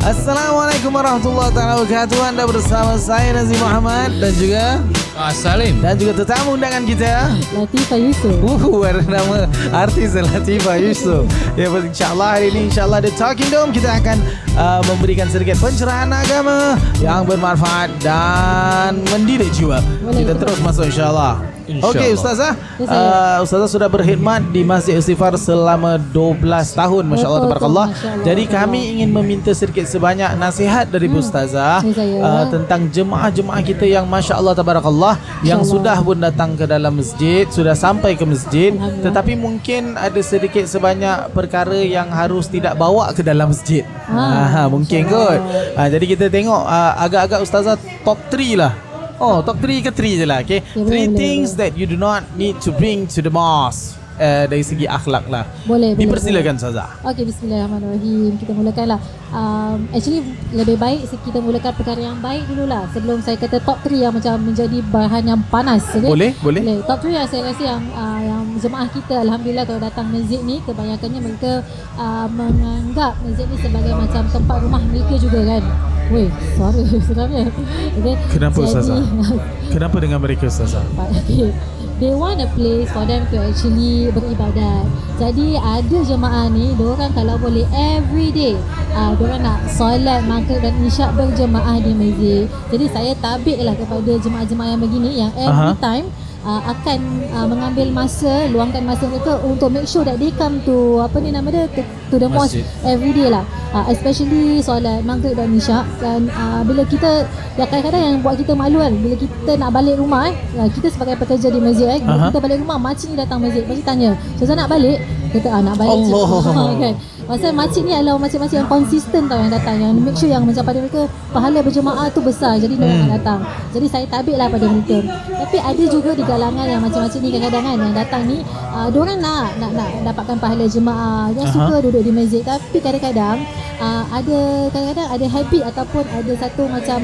Assalamualaikum warahmatullahi taala wabarakatuh. Anda bersama saya Nazim Muhammad dan juga Ah, Salim. dan juga tetamu undangan kita. Latifah Yusof. Uh, ada nama artis Latifah Yusof. Ya, insyaAllah hari ini insyaAllah The Talking Dome kita akan uh, memberikan sedikit pencerahan agama yang bermanfaat dan mendidik jiwa. Kita terus masuk insyaAllah. Okey Ustazah. Uh, Ustazah sudah berkhidmat di Masjid Istighfar selama 12 tahun Masya Allah Betul, Tabarakallah. Masya Allah, Jadi kami ingin meminta sedikit sebanyak nasihat dari hmm. Ustazah uh, Tentang jemaah-jemaah kita yang Masya Allah Tabarakallah Yang sudah pun datang ke dalam masjid Sudah sampai ke masjid. Tetapi mungkin ada sedikit sebanyak perkara yang harus tidak bawa ke dalam masjid. Ah, ah, Mungkin kot. Uh, Jadi kita tengok uh, agak-agak Ustazah top 3 lah Oh, top 3 ke 3 je lah, okay? Boleh, Three boleh, things boleh. that you do not need to bring to the mosque uh, dari segi akhlak lah. Boleh, boleh. Dipersilakan Ustazah. Okey, bismillahirrahmanirrahim. Kita mulakanlah. Um, actually, lebih baik kita mulakan perkara yang baik dululah. Sebelum saya kata top 3 yang macam menjadi bahan yang panas. Okay? Boleh, boleh. Boleh. Top 3 yang saya rasa yang uh, yang jemaah kita Alhamdulillah kalau datang masjid ni kebanyakannya mereka uh, menganggap masjid ni sebagai macam tempat rumah mereka juga kan. Weh, suara sebenarnya. Okay. Kenapa Ustazah? Kenapa dengan mereka Ustazah? Okay. They want a place for them to actually beribadat. Jadi ada jemaah ni, diorang kalau boleh every day, uh, diorang nak solat maghrib dan isyak berjemaah di masjid. Jadi saya tabik lah kepada jemaah-jemaah yang begini yang every Aha. time uh, akan uh, mengambil masa, luangkan masa mereka untuk make sure that they come to apa ni nama dia to, to the mosque every day lah. Uh, especially solat maghrib dan isyak dan uh, bila kita ya kadang-kadang yang buat kita malu kan bila kita nak balik rumah eh uh, kita sebagai pekerja di masjid eh bila Aha. kita balik rumah makcik ni datang masjid makcik tanya Ustazah nak balik kata ah nak balik cik." Allah. kan Pasal makcik ni adalah makcik-makcik yang konsisten tau yang datang Yang make sure yang macam pada mereka Pahala berjemaah tu besar Jadi mereka Hmm. nak datang Jadi saya tabik lah pada mereka Tapi ada juga di kalangan yang macam-macam ni kadang-kadang kan Yang datang ni uh, Diorang nak, nak nak dapatkan pahala jemaah Yang Aha. suka duduk di masjid Tapi kadang-kadang uh, Ada kadang-kadang ada habit Ataupun ada satu macam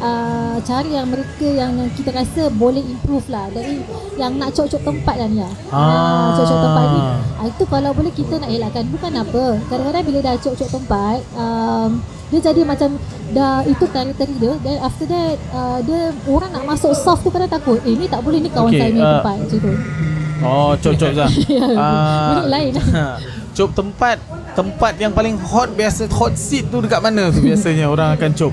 uh, cara yang mereka yang, yang kita rasa boleh improve lah dari yang nak cocok tempat lah ni lah. Ah. cocok tempat ni. Ah, itu kalau boleh kita nak elakkan bukan apa. Kadang-kadang bila dah cocok tempat um, dia jadi macam dah itu territory dia dan after that uh, dia orang nak masuk soft tu kadang takut eh ni tak boleh ni kawan Okay, saya ni uh, tempat macam tu Oh, cop-cop Zah. Ah, Bunyi lain. Cop tempat tempat yang paling hot biasa hot seat tu dekat mana tu biasanya orang akan cop?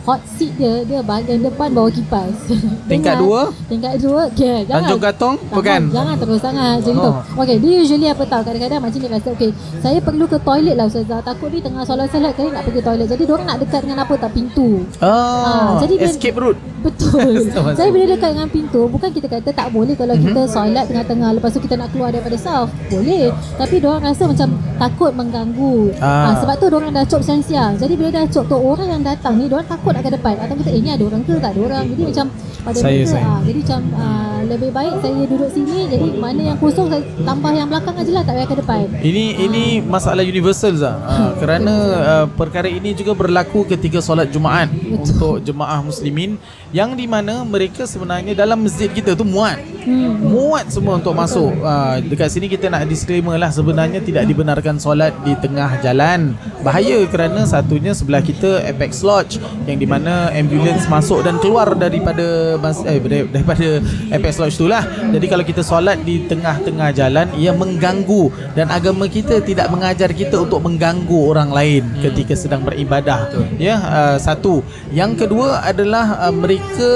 hot seat dia dia bahagian depan bawah kipas Tingkat dua? tingkat dua okay, jangan Tanjung Katong? Jangan, Bukan. Jangan terus sangat macam Oh. tu. Okey, dia usually apa tahu kadang-kadang macam dia rasa okey, saya perlu ke toilet lah Ustazah. Takut ni tengah solat-solat kali nak pergi toilet. Jadi diorang nak dekat dengan apa tak pintu. Oh, Ah, jadi dia- escape route. Betul. Saya bila dekat dengan pintu, bukan kita kata tak boleh kalau Mhm. kita solat tengah-tengah lepas tu kita nak keluar daripada saf. Boleh. Tapi diorang rasa macam takut mengganggu. Ah. Ah. sebab tu diorang dah cop siang-siang. Jadi bila dah cop tu orang yang datang ni diorang takut nak ke depan. Atau kita eh ni ada orang ke tak ada orang. Jadi macam pada Saya, mereka saya. ah, jadi macam ah, lebih baik saya duduk sini jadi mana yang kosong saya tambah yang belakang aja lah tak payah ke depan. Ini ini masalah universal Zah. Uh, kerana uh, perkara ini juga berlaku ketika solat Jumaat untuk jemaah muslimin yang di mana mereka sebenarnya dalam masjid kita tu muat. Hmm. Muat semua untuk masuk. Uh, dekat sini kita nak disclaimer lah sebenarnya tidak dibenarkan solat di tengah jalan. Bahaya kerana satunya sebelah kita Apex Lodge yang di mana ambulans masuk dan keluar daripada mas- eh dari- daripada Apex Lodge tu lah. Jadi kalau kita solat di tengah-tengah jalan ia mengganggu dan agama kita tidak mengajar kita untuk mengganggu orang lain ketika sedang beribadah. Ya, uh, satu. Yang kedua adalah uh, mereka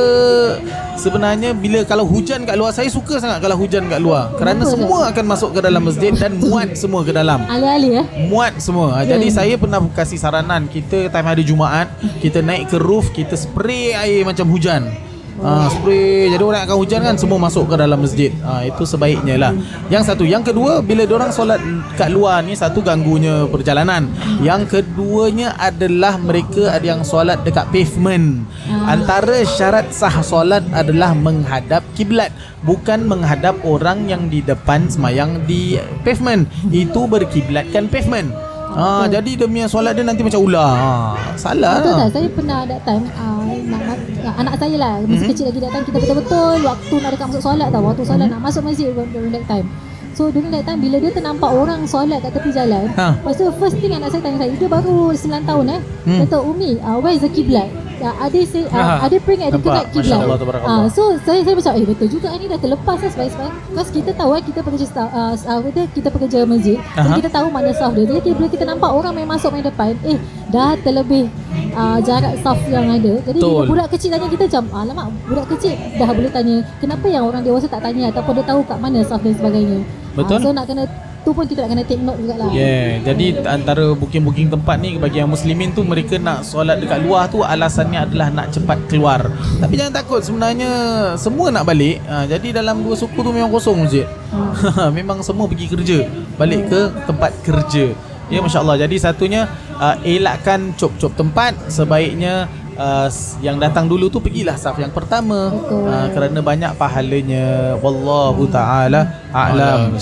sebenarnya bila kalau hujan kat luar saya suka sangat kalau hujan kat luar kerana Kenapa, semua akan masuk ke dalam masjid dan muat semua ke dalam Alih-alih eh. muat semua. Ya. Jadi saya pernah kasih saranan kita time hari Jumaat kita naik ke roof kita spray air macam hujan. Ah, spray jadi orang akan hujan kan semua masuk ke dalam masjid. Ah, itu sebaiknya lah. Yang satu, yang kedua bila orang solat kat luar ni satu ganggunya perjalanan. Yang keduanya adalah mereka ada yang solat dekat pavement. Ah. Antara syarat sah solat adalah menghadap kiblat bukan menghadap orang yang di depan semayang di pavement. Itu berkiblatkan pavement. Ha, jadi dia punya solat dia nanti macam ular. Ha, salah. Betul lah. tak? Saya pernah that time uh, nak, nak, anak saya lah masa Mhm. kecil lagi that time kita betul-betul waktu nak dekat masuk solat tau. Waktu solat nak masuk masjid during that time. So during that time bila dia ternampak orang solat kat tepi jalan, Ha. lepas tu first thing anak saya tanya saya, dia baru 9 tahun eh. Hmm. Kata Umi, uh, where is the kiblat? Uh, ada say, Ha. uh, ada praying at the Nampak? correct Masya kiblat. Ah, so saya saya macam eh betul juga ni dah terlepas lah sebaik-sebaik. Because kita tahu kan kita pekerja staff, uh, uh, kita, kita pekerja masjid. Jadi kita tahu mana staff dia. Jadi kita- bila kita nampak orang main masuk main depan, eh dah terlebih uh, jarak staff yang ada. Jadi bila Betul. budak kecil tanya kita macam, alamak budak kecil dah boleh tanya kenapa yang orang dewasa tak tanya ataupun dia tahu kat mana staff dan sebagainya. Betul. Ah, so nak kena tu pun kita nak kena take note jugalah. Yeah, jadi antara booking-booking tempat ni bagi yang muslimin tu mereka nak solat dekat luar tu alasannya adalah nak cepat keluar. Tapi jangan takut sebenarnya semua nak balik. Ha, jadi dalam dua suku tu memang kosong masjid. memang semua pergi kerja, balik ke tempat kerja. Ya masya-Allah. Jadi satunya uh, elakkan cop-cop tempat sebaiknya Uh, yang datang dulu tu pergilah saf yang pertama Betul. uh, kerana banyak pahalanya wallahu taala a'lam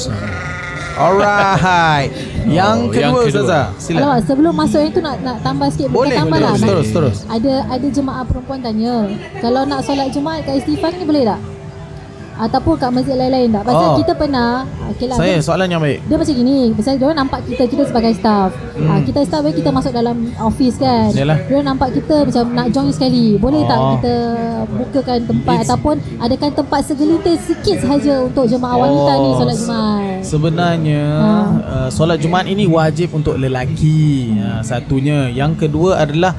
Alright. Yang Oh, kedua, yang kedua. Ustazah. Sila. Alamak, sebelum masuk yang tu nak nak tambah sikit bukan Boleh, tambah boleh. lah. Terus, terus. Ada ada jemaah perempuan tanya, kalau nak solat Jumaat kat istighfar ni boleh tak? Ataupun kat masjid lain-lain tak? Pasal Oh. kita pernah okay lah, Saya dia, soalan yang baik. dia macam gini, pasal dia nampak kita kita sebagai staff. Hmm. Ha, kita staff kita masuk dalam office kan. Yalah. Dia nampak kita macam nak join sekali. Boleh tak Oh. kita bukakan tempat It's- ataupun adakan tempat segelintir sikit sahaja untuk jemaah wanita ni Oh, solat Jumaat. Sebenarnya Ha. uh, solat Jumaat ini wajib untuk lelaki. Uh, satunya. Yang kedua adalah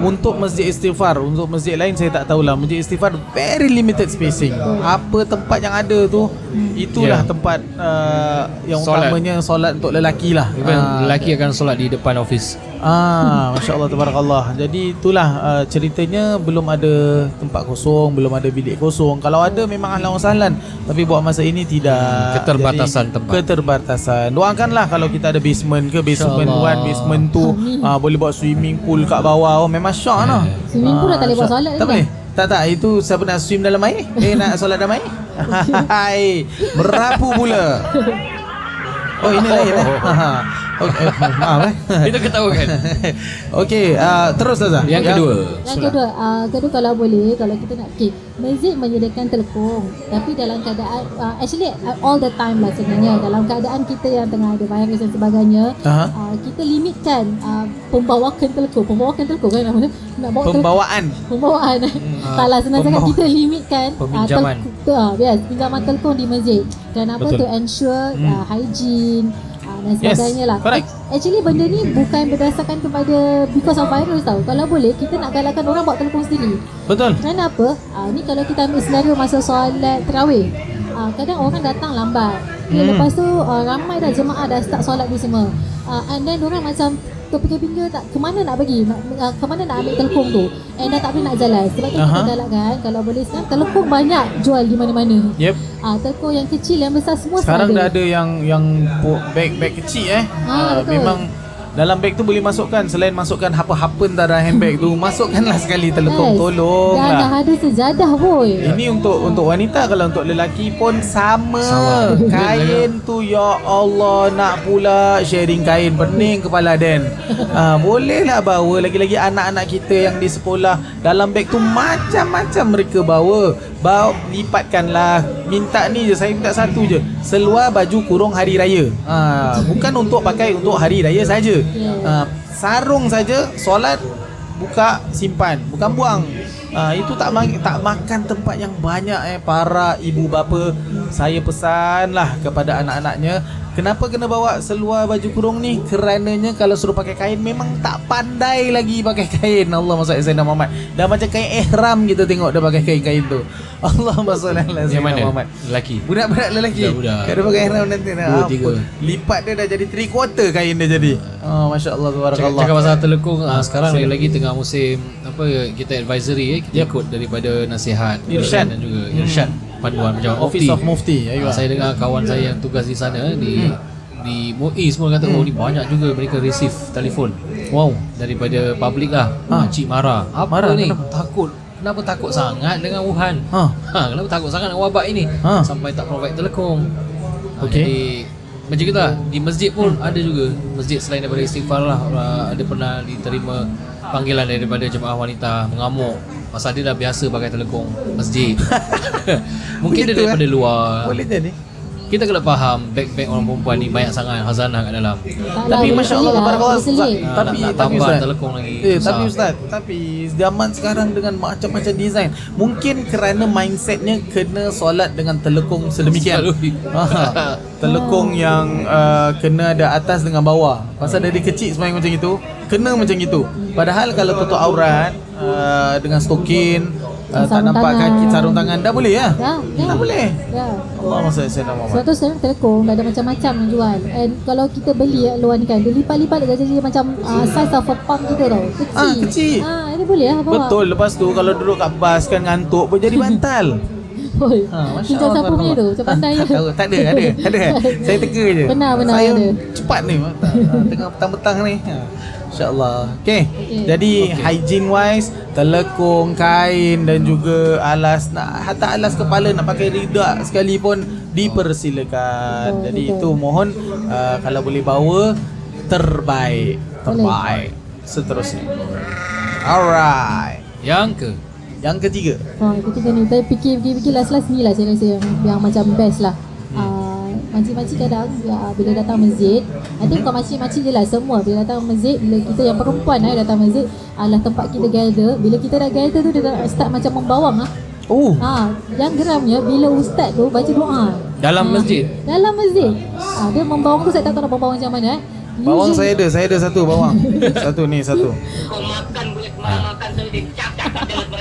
untuk masjid istighfar. Untuk masjid lain saya tak tahulah. Masjid istighfar very limited spacing. Apa tempat yang ada tu itulah Yeah. tempat uh, yang Solat. utamanya solat untuk lelaki lah. Even Ah, lelaki akan solat di depan office. Ah, Masya Allah, Tabarakallah Jadi itulah uh, ceritanya Belum ada tempat kosong Belum ada bilik kosong Kalau ada memang ahlan wa sahlan Tapi buat masa ini tidak Keterbatasan Jadi, tempat. Keterbatasan Doakanlah kalau kita ada basement ke Basement InsyaAllah. 1, basement 2 uh, Boleh buat swimming pool kat bawah oh, Memang syok lah Swimming pool dah tak boleh buat syok. solat Tak boleh tak tak itu siapa nak swim dalam air? Eh nak solat dalam air? Hai, berapu pula. Oh ini lain eh. Okay, maaf eh. Kita ketahukan. Okey, uh, terus Ustazah. Yang kedua. Yang kedua, uh, kedua kalau boleh, kalau kita nak okay, masjid menyediakan telekung. Tapi dalam keadaan, uh, actually uh, all the time lah sebenarnya. Dalam keadaan kita yang tengah ada virus dan sebagainya, Aha. uh, kita limitkan uh, pembawakan telekung. Pembawakan telekung kan namanya? Nak bawa telekung. Pembawaan. Pembawaan Tak lah senang sangat Pembawa- Kita limitkan ah, Peminjaman. telekung- tu, ah, Yes Pinjaman telekung di masjid Kenapa Betul. to ensure Hmm. ah, Hygiene Dan Yes, sebagainya lah correct. Ac- Actually benda ni Bukan berdasarkan kepada Because of virus tau Kalau boleh Kita nak galakkan orang Bawa telekung sendiri Betul. Kerana apa ah, Ni kalau kita ambil senario Masa solat terawih ah, Kadang orang datang lambat okay, Hmm. Lepas tu ah, Ramai dah jemaah Dah start solat ni semua ah, And then orang macam terpinggir-pinggir tak ke mana nak pergi nak, uh, ke mana nak ambil telekung tu and dah tak boleh nak jalan sebab tu Aha. kita galakkan kalau boleh sekarang telekung banyak jual di mana-mana Yep. ah telekung yang kecil yang besar semua Sekarang dah ada yang yang bag-bag kecil eh. Ah, betul. memang dalam bag tu boleh masukkan selain masukkan apa-apa dalam handbag tu, masukkanlah sekali telekong Yes. tolong dan dah lah. ada sejadah boy Ini untuk untuk wanita kalau untuk lelaki pun sama. Sama. Kain tu ya Allah nak pula sharing kain pening kepala Den. Ah bolehlah bawa lagi-lagi anak-anak kita yang di sekolah dalam beg tu macam-macam mereka bawa. Bawa lipatkanlah. Minta ni je saya minta satu je. Seluar baju kurung hari raya. Ah bukan untuk pakai untuk hari raya saja. Ah sarung saja solat buka simpan bukan buang Ah itu tak ma- tak makan tempat yang banyak eh para ibu bapa saya pesanlah kepada anak-anaknya kenapa kena bawa seluar baju kurung ni kerananya kalau suruh pakai kain memang tak pandai lagi pakai kain Allah masya Sayyidina Muhammad dah macam kain ihram kita tengok dia pakai kain-kain tu Allah masya Allah Yang mana? Muhammad Lelaki. Budak-budak lelaki Budak-budak. Dia pakai ihram nanti nak Dua, apa? tiga. Lipat dia dah jadi three quarter kain dia jadi Oh Masya Allah Cakap, Tabarakallah cakap pasal telekung ah, sekarang lagi-lagi tengah musim apa kita advisory eh kita Yep. ikut daripada nasihat Irsyad. dan juga irsyad panduan macam Office Mufti. of Mufti Ayuh Ah, saya dengar kawan saya yang tugas di sana di di MUI semua kata oh ni banyak juga mereka receive telefon Wow daripada public lah Ah. makcik marah apa Marah, ni kenapa? takut kenapa takut sangat dengan Wuhan? Ha. ha, kenapa takut sangat dengan wabak ini? Ha. sampai tak provide telekong ha, Okey. jadi macam kita di masjid pun ada juga masjid selain daripada istighfar lah. Ada pernah diterima panggilan daripada jemaah wanita mengamuk. Pasal dia dah biasa pakai telekong masjid. Mungkin dia daripada eh? luar. Boleh jadi kita kena faham back-back orang perempuan ni banyak sangat hazanah kat dalam. Tak Tapi lah, Masya boleh Allah lah, Tabarakallah boleh selit. Ustaz. Ah, Tapi tapi tambah Ustaz telekong lagi eh. Tapi Ustaz Tapi zaman sekarang dengan macam-macam design Mungkin kerana mindsetnya Kena solat dengan telekong sedemikian ha, Telekong yang uh, Kena ada atas dengan bawah Pasal dari kecil sebenarnya macam itu Kena macam itu Padahal kalau tutup aurat uh, Dengan stokin uh, Tak nampak tangan. kaki sarung tangan Dah boleh ya? Dah, dah. Tak boleh Ya. Allah masa saya nama Sebab tu sekarang telekong dah ada macam-macam yang jual And kalau kita beli kat luar ni kan Dia lipat-lipat dia jadi macam uh, size of a palm kita tau Kecil Ah, kecil. Ah, Ini boleh lah bawa Betul Lepas tu kalau duduk kat bas kan ngantuk pun jadi bantal Oi, Ha, Masya Tinggal Allah, sapu punya tu Macam pandai tak, tahu, tak ada, ada, ada. Saya teka je. Benar, benar, Saya ada. cepat ni. Ha, Tengah petang-petang ni. Ha. InsyaAllah. Okay. Okey. Jadi hygiene wise, telekong, kain dan juga alas nak hatta alas kepala nak pakai ridak sekalipun dipersilakan. Betul, Jadi betul. itu mohon uh, kalau boleh bawa terbaik, terbaik. Seterusnya. Alright. Yang ke Yang ketiga. Ha, ketiga ni Saya fikir-fikir last-last ni lah Saya rasa yang, yang macam best lah uh, Makcik-makcik kadang ya, Bila datang masjid I think bukan makcik-makcik je lah Semua bila datang masjid Bila kita yang perempuan eh, datang masjid Adalah tempat kita gather Bila kita dah gather tu Dia dah start macam membawang lah Oh. Ha, yang geramnya bila ustaz tu baca doa. Dalam Ha, masjid? Dalam masjid. Ha, dia membawang tu saya tak tahu nak membawang macam mana eh. Bawang Usually- saya ada, saya ada satu bawang. Satu ni, satu. Kau makan boleh makan tu dia cakap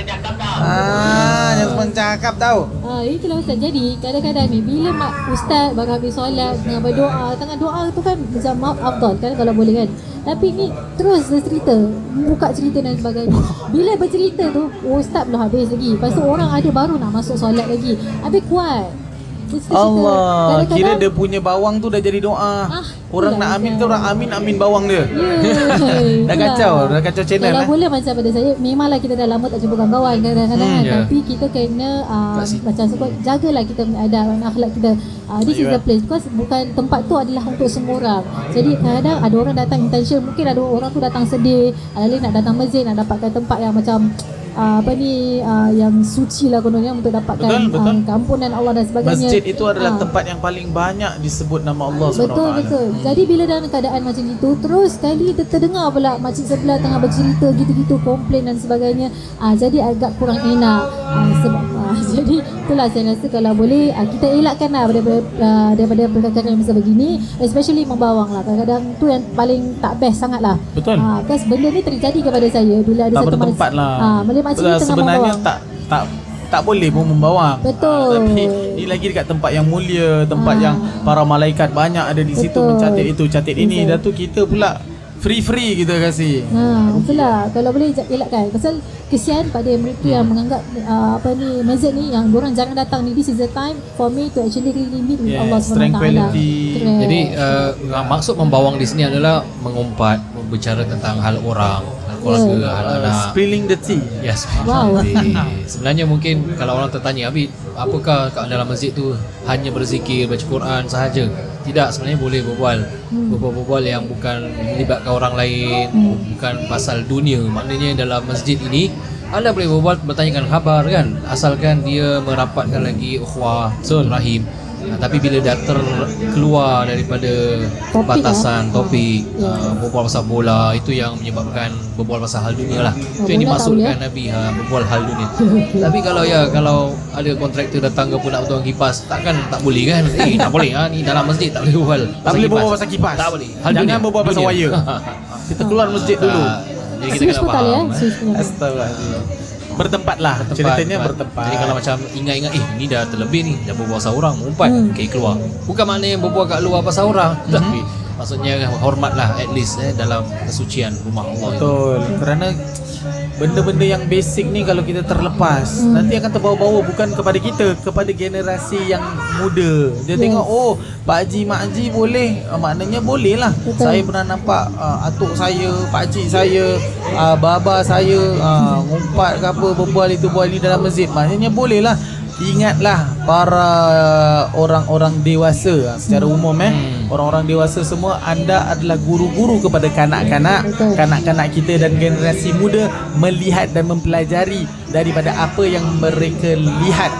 jangan dah. Ah, jangan semua cakap tau. Ah, itulah Ustaz. Jadi kadang-kadang ni bila mak ustaz baru habis solat tengah berdoa, tengah doa tu kan macam maaf kan kalau boleh kan. Tapi ni terus dia cerita, buka cerita dan sebagainya. Bila bercerita tu, ustaz belum habis lagi. Lepas tu orang ada baru nak masuk solat lagi. Habis kuat. Allah, Kadang-kadang- kira dia punya bawang tu dah jadi doa. Ah, Orang nak amin tu orang amin amin bawang dia. Ya, Dah kacau, dah kacau channel, Kalau eh. boleh macam pada saya, memanglah kita dah lama tak jumpa kawan-kawan kadang-kadang Hmm, kan. ya. Tapi kita kena uh, si- macam sebut jagalah kita adab dan akhlak kita. Uh, this is Ya. the place because bukan tempat tu adalah untuk semua orang. Jadi kadang ada orang datang intention, mungkin ada orang tu datang sedih, ada lagi nak datang masjid nak dapatkan tempat yang macam uh, apa ni uh, yang suci lah kononnya untuk dapatkan Betul, betul. Uh, keampunan Allah dan sebagainya. Masjid itu adalah Ah. tempat yang paling banyak disebut nama Allah SWT. Betul betul. Jadi bila dalam keadaan macam itu terus sekali ter- terdengar pula makcik sebelah tengah bercerita gitu-gitu komplain dan sebagainya. Ah jadi agak kurang enak. Ah, sebab ah, jadi itulah saya rasa kalau boleh ah, kita elakkanlah daripada ah, daripada perkara yang macam begini especially membawang lah. Kadang-kadang tu yang paling tak best sangat lah. Betul. Ah because benda ni terjadi kepada saya bila ada tak satu bertempat mas- lah. Ah makcik ni Betul, tengah Sebenarnya membawang. tak tak tak boleh pun membawang. Betul. Ah, tapi ni lagi dekat tempat yang mulia, tempat Ah. yang para malaikat banyak ada di situ Betul. mencatat itu, catat ini. Dan tu kita pula free-free kita kasih. Ha, itulah kalau boleh elakkan. Pasal kesian pada mereka yang menganggap uh, apa ni masjid ni yang orang jarang datang ni this is the time for me to actually really meet with Yes, Allah SWT. Jadi uh, maksud membawang di sini adalah mengumpat, berbicara tentang hal orang, keluarga, Ya. hal Uh, anak. spilling the tea. Yes. Wow. Jadi, sebenarnya mungkin kalau orang tertanya, Habib, apakah kat dalam masjid tu hanya berzikir, baca Quran sahaja? Tidak, sebenarnya boleh berbual. Hmm. Berbual-berbual yang bukan melibatkan orang lain, Hmm. bukan pasal dunia. Maknanya dalam masjid ini anda boleh berbual bertanyakan khabar kan asalkan dia merapatkan lagi ukhuwah rahim Nah, tapi bila dah terkeluar daripada Topik, batasan ah. topik Ya. uh, berbual pasal bola itu yang menyebabkan berbual pasal hal dunia lah. Oh, Itu yang dimaksudkan boleh, Nabi ha, berbual hal dunia. Tapi kalau ya kalau ada kontraktor datang ke pun nak potong kipas, takkan tak boleh kan? Eh tak boleh ha ni dalam masjid tak boleh berbual. Tak boleh berbual pasal kipas. Tak boleh. Hal Jangan dunia. berbual pasal Dunia. wire. Kita keluar masjid dulu. Tak. Jadi kita kena faham. eh. Astagfirullahaladzim. Bertempatlah. Bertempat, Ceritanya tempat. bertempat. Jadi kalau macam ingat-ingat eh ni dah terlebih ni dah berbual pasal orang mengumpat Hmm. okay keluar. Bukan maknanya berbual kat luar pasal orang Mhm. tapi maksudnya hormatlah at least eh dalam kesucian rumah Allah. ini. Betul. Kerana benda-benda yang basic ni kalau kita terlepas Hmm. nanti akan terbawa-bawa bukan kepada kita, kepada generasi yang muda. Dia Yes. tengok oh Pak Haji Mak Haji boleh, uh, maknanya boleh lah. Betul. Saya pernah nampak uh, atuk saya, Pak Haji saya, uh, baba saya uh, ngumpat ke apa berbual itu bual ini dalam masjid. Maknanya boleh lah. Ingatlah para orang-orang dewasa uh, secara umum eh. Hmm. orang-orang dewasa semua anda adalah guru-guru kepada kanak-kanak. Kanak-kanak kita dan generasi muda melihat dan mempelajari daripada apa yang mereka lihat.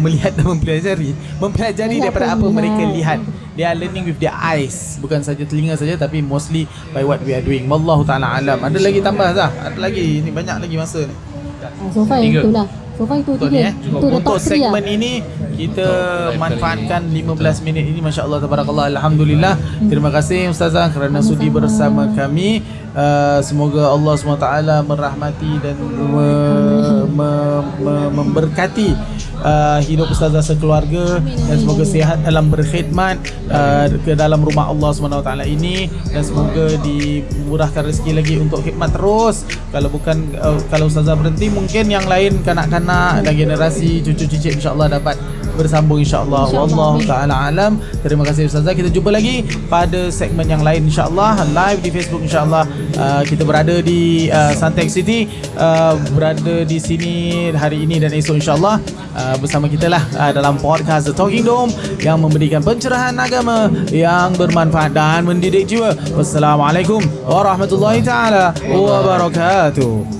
Melihat dan mempelajari. Mempelajari daripada apa mereka lihat. They are learning with their eyes. Bukan saja telinga saja tapi mostly by what we are doing. Wallahu taala alam. Ada lagi tambah Zah? Ada lagi? Ni banyak lagi masa ni. Ah, so far itulah. So far itu tiga. ni eh top untuk 3 lah. segmen ini kita Untuk manfaatkan kali ini. 15 minit ini masya-Allah tabarakallah alhamdulillah terima kasih ustazah kerana sudi Sama-sama. bersama kami Uh, semoga Allah SWT merahmati dan me, me, me, memberkati uh, hidup ustazah sekeluarga dan semoga sihat dalam berkhidmat uh, ke dalam rumah Allah SWT ini dan semoga dimurahkan rezeki lagi untuk khidmat terus. Kalau bukan uh, kalau ustazah berhenti mungkin yang lain kanak-kanak dan generasi cucu cicit insya-Allah dapat bersambung insya-Allah. InsyaAllah, wallahu amin. taala alam. Terima kasih ustazah. Kita jumpa lagi pada segmen yang lain insya-Allah. Live di Facebook insya-Allah. Uh, kita berada di uh, Suntec City. Uh, berada di sini hari ini dan esok insya-Allah. Uh, bersama kita lah uh, dalam podcast The Talking Dome yang memberikan pencerahan agama yang bermanfaat dan mendidik jiwa. Wassalamualaikum warahmatullahi taala wabarakatuh